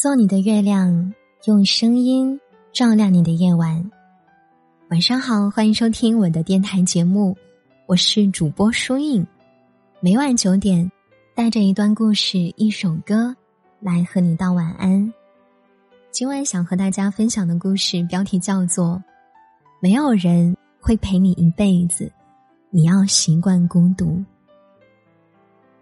做你的月亮，用声音照亮你的夜晚。晚上好，欢迎收听我的电台节目，我是主播舒影。每晚九点，带着一段故事、一首歌来和你道晚安。今晚想和大家分享的故事标题叫做《没有人会陪你一辈子》，你要习惯孤独。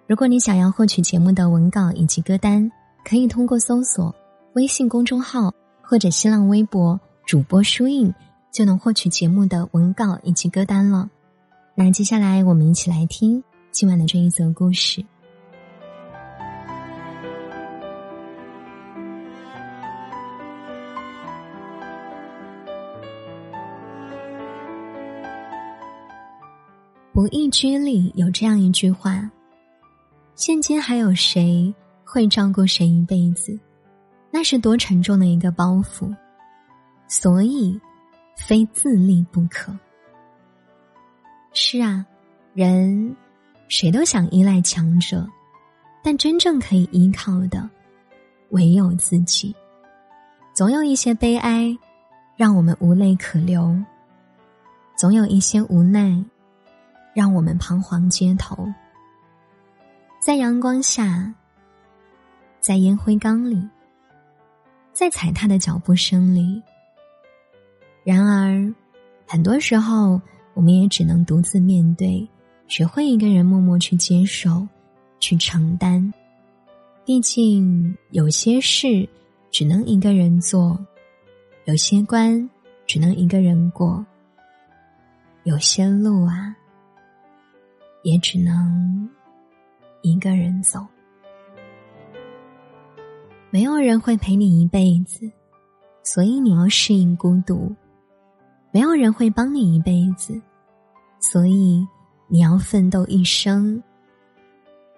如果你想要获取节目的文稿以及歌单。可以通过搜索微信公众号或者新浪微博主播书印，就能获取节目的文稿以及歌单了。那接下来我们一起来听今晚的这一则故事。不易居里有这样一句话：现今还有谁？会照顾谁一辈子，那是多沉重的一个包袱，所以非自立不可。是啊，人谁都想依赖强者，但真正可以依靠的唯有自己。总有一些悲哀让我们无泪可流，总有一些无奈让我们彷徨街头，在阳光下。在烟灰缸里，在踩踏的脚步声里。然而，很多时候，我们也只能独自面对，学会一个人默默去接受，去承担。毕竟，有些事只能一个人做，有些关只能一个人过，有些路啊，也只能一个人走。没有人会陪你一辈子，所以你要适应孤独；没有人会帮你一辈子，所以你要奋斗一生；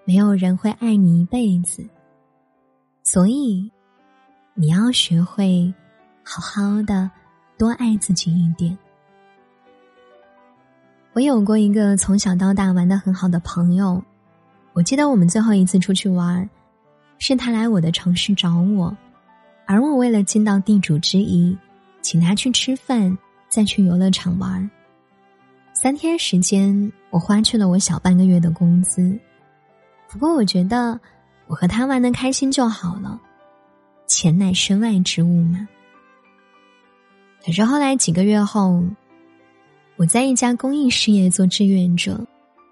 没有人会爱你一辈子，所以你要学会好好的多爱自己一点。我有过一个从小到大玩的很好的朋友，我记得我们最后一次出去玩。是他来我的城市找我，而我为了尽到地主之谊，请他去吃饭，再去游乐场玩。三天时间，我花去了我小半个月的工资。不过，我觉得我和他玩的开心就好了，钱乃身外之物嘛。可是后来几个月后，我在一家公益事业做志愿者，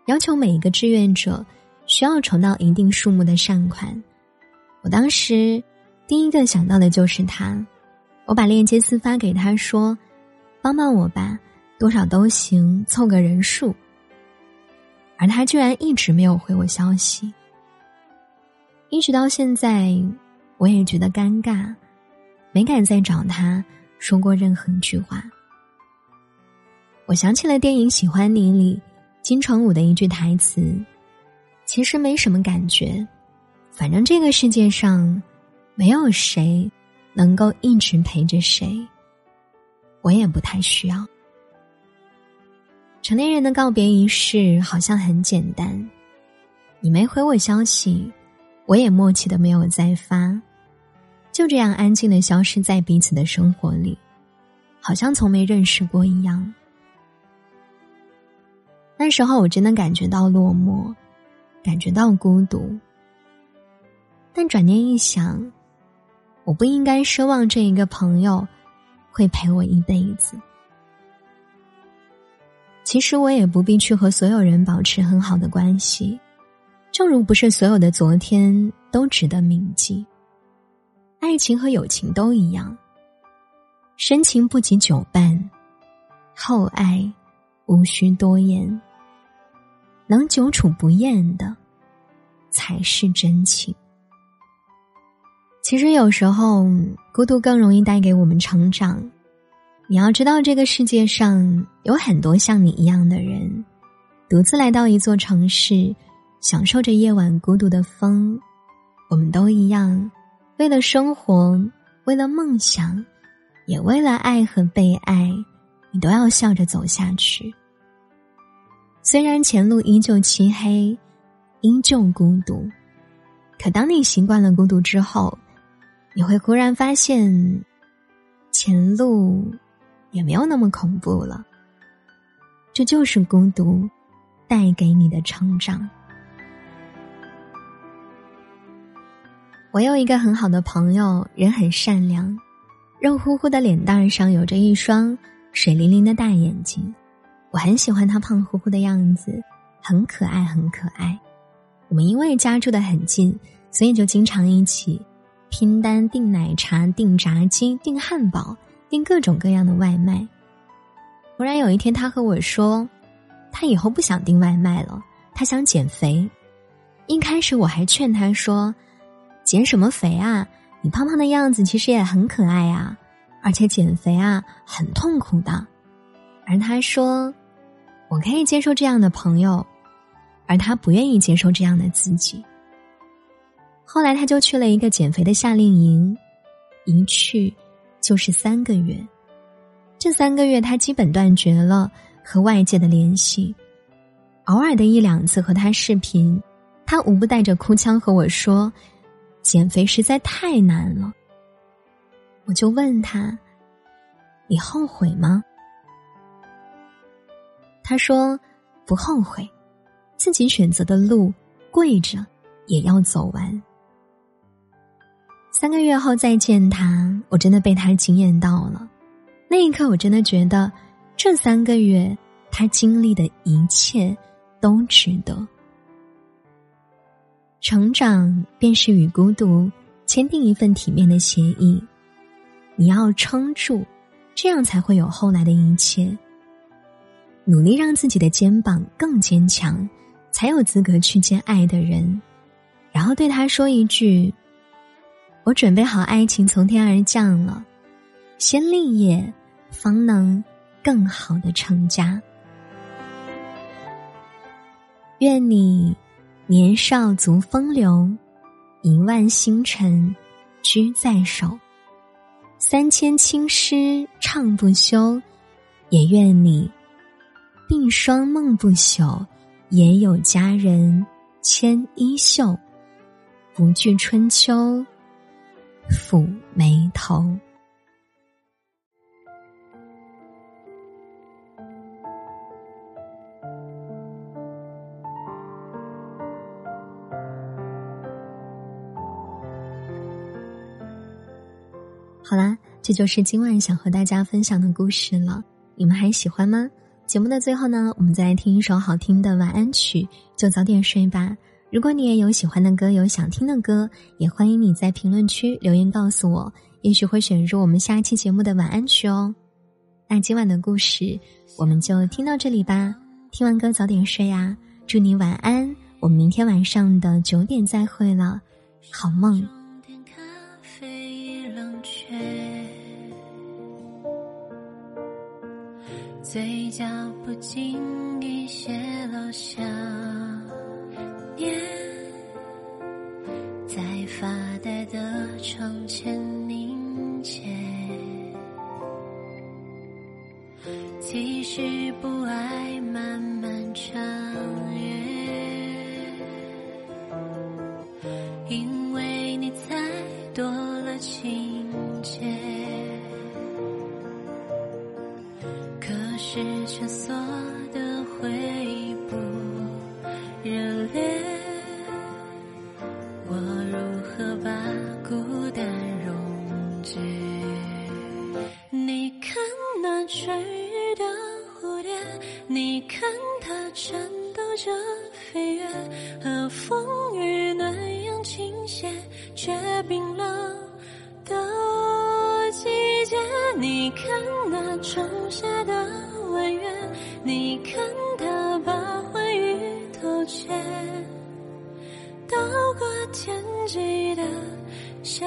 要求每一个志愿者需要筹到一定数目的善款。我当时第一个想到的就是他，我把链接私发给他说：“帮帮我吧，多少都行，凑个人数。”而他居然一直没有回我消息，一直到现在，我也觉得尴尬，没敢再找他说过任何一句话。我想起了电影《喜欢你》里金城武的一句台词：“其实没什么感觉。”反正这个世界上，没有谁能够一直陪着谁，我也不太需要。成年人的告别仪式好像很简单，你没回我消息，我也默契的没有再发，就这样安静的消失在彼此的生活里，好像从没认识过一样。那时候我真的感觉到落寞，感觉到孤独。但转念一想，我不应该奢望这一个朋友会陪我一辈子。其实我也不必去和所有人保持很好的关系，正如不是所有的昨天都值得铭记。爱情和友情都一样，深情不及久伴，厚爱无需多言，能久处不厌的才是真情。其实有时候，孤独更容易带给我们成长。你要知道，这个世界上有很多像你一样的人，独自来到一座城市，享受着夜晚孤独的风。我们都一样，为了生活，为了梦想，也为了爱和被爱，你都要笑着走下去。虽然前路依旧漆黑，依旧孤独，可当你习惯了孤独之后。你会忽然发现，前路也没有那么恐怖了。这就是孤独带给你的成长。我有一个很好的朋友，人很善良，肉乎乎的脸蛋上有着一双水灵灵的大眼睛，我很喜欢他胖乎乎的样子，很可爱，很可爱。我们因为家住的很近，所以就经常一起拼单订奶茶、订炸鸡、订汉堡、订各种各样的外卖。忽然有一天，他和我说，他以后不想订外卖了，他想减肥。一开始我还劝他说：“减什么肥啊？你胖胖的样子其实也很可爱啊，而且减肥啊很痛苦的。”而他说：“我可以接受这样的朋友，而他不愿意接受这样的自己。”后来他就去了一个减肥的夏令营，一去就是三个月。这三个月，他基本断绝了和外界的联系，偶尔的一两次和他视频，他无不带着哭腔和我说：“减肥实在太难了。”我就问他：“你后悔吗？”他说：“不后悔，自己选择的路，跪着也要走完。”三个月后再见他，我真的被他惊艳到了。那一刻，我真的觉得，这三个月他经历的一切都值得。成长便是与孤独签订一份体面的协议，你要撑住，这样才会有后来的一切。努力让自己的肩膀更坚强，才有资格去见爱的人，然后对他说一句：“我准备好爱情从天而降了，先立业。”方能更好的成家。愿你年少足风流，一万星辰居在手，三千青诗唱不休。也愿你鬓霜梦不朽，也有佳人牵衣袖，不惧春秋抚眉头。好啦，这就是今晚想和大家分享的故事了。你们还喜欢吗？节目的最后呢，我们再来听一首好听的晚安曲，就早点睡吧。如果你也有喜欢的歌，有想听的歌，也欢迎你在评论区留言告诉我，也许会选入我们下期节目的晚安曲哦。那今晚的故事我们就听到这里吧。听完歌早点睡啊，祝你晚安。我们明天晚上的九点再会了，好梦。嘴角不经意泄露想念，在发呆的窗前凝结。其实不爱漫漫长夜，因为你才多了情节。可是蜷缩我如何把孤单溶解？你看那追雨的蝴蝶，你看它颤抖着飞跃，和风雨暖阳倾斜，却冰冷的季节。你看那仲夏的。弯月，你看天际的笑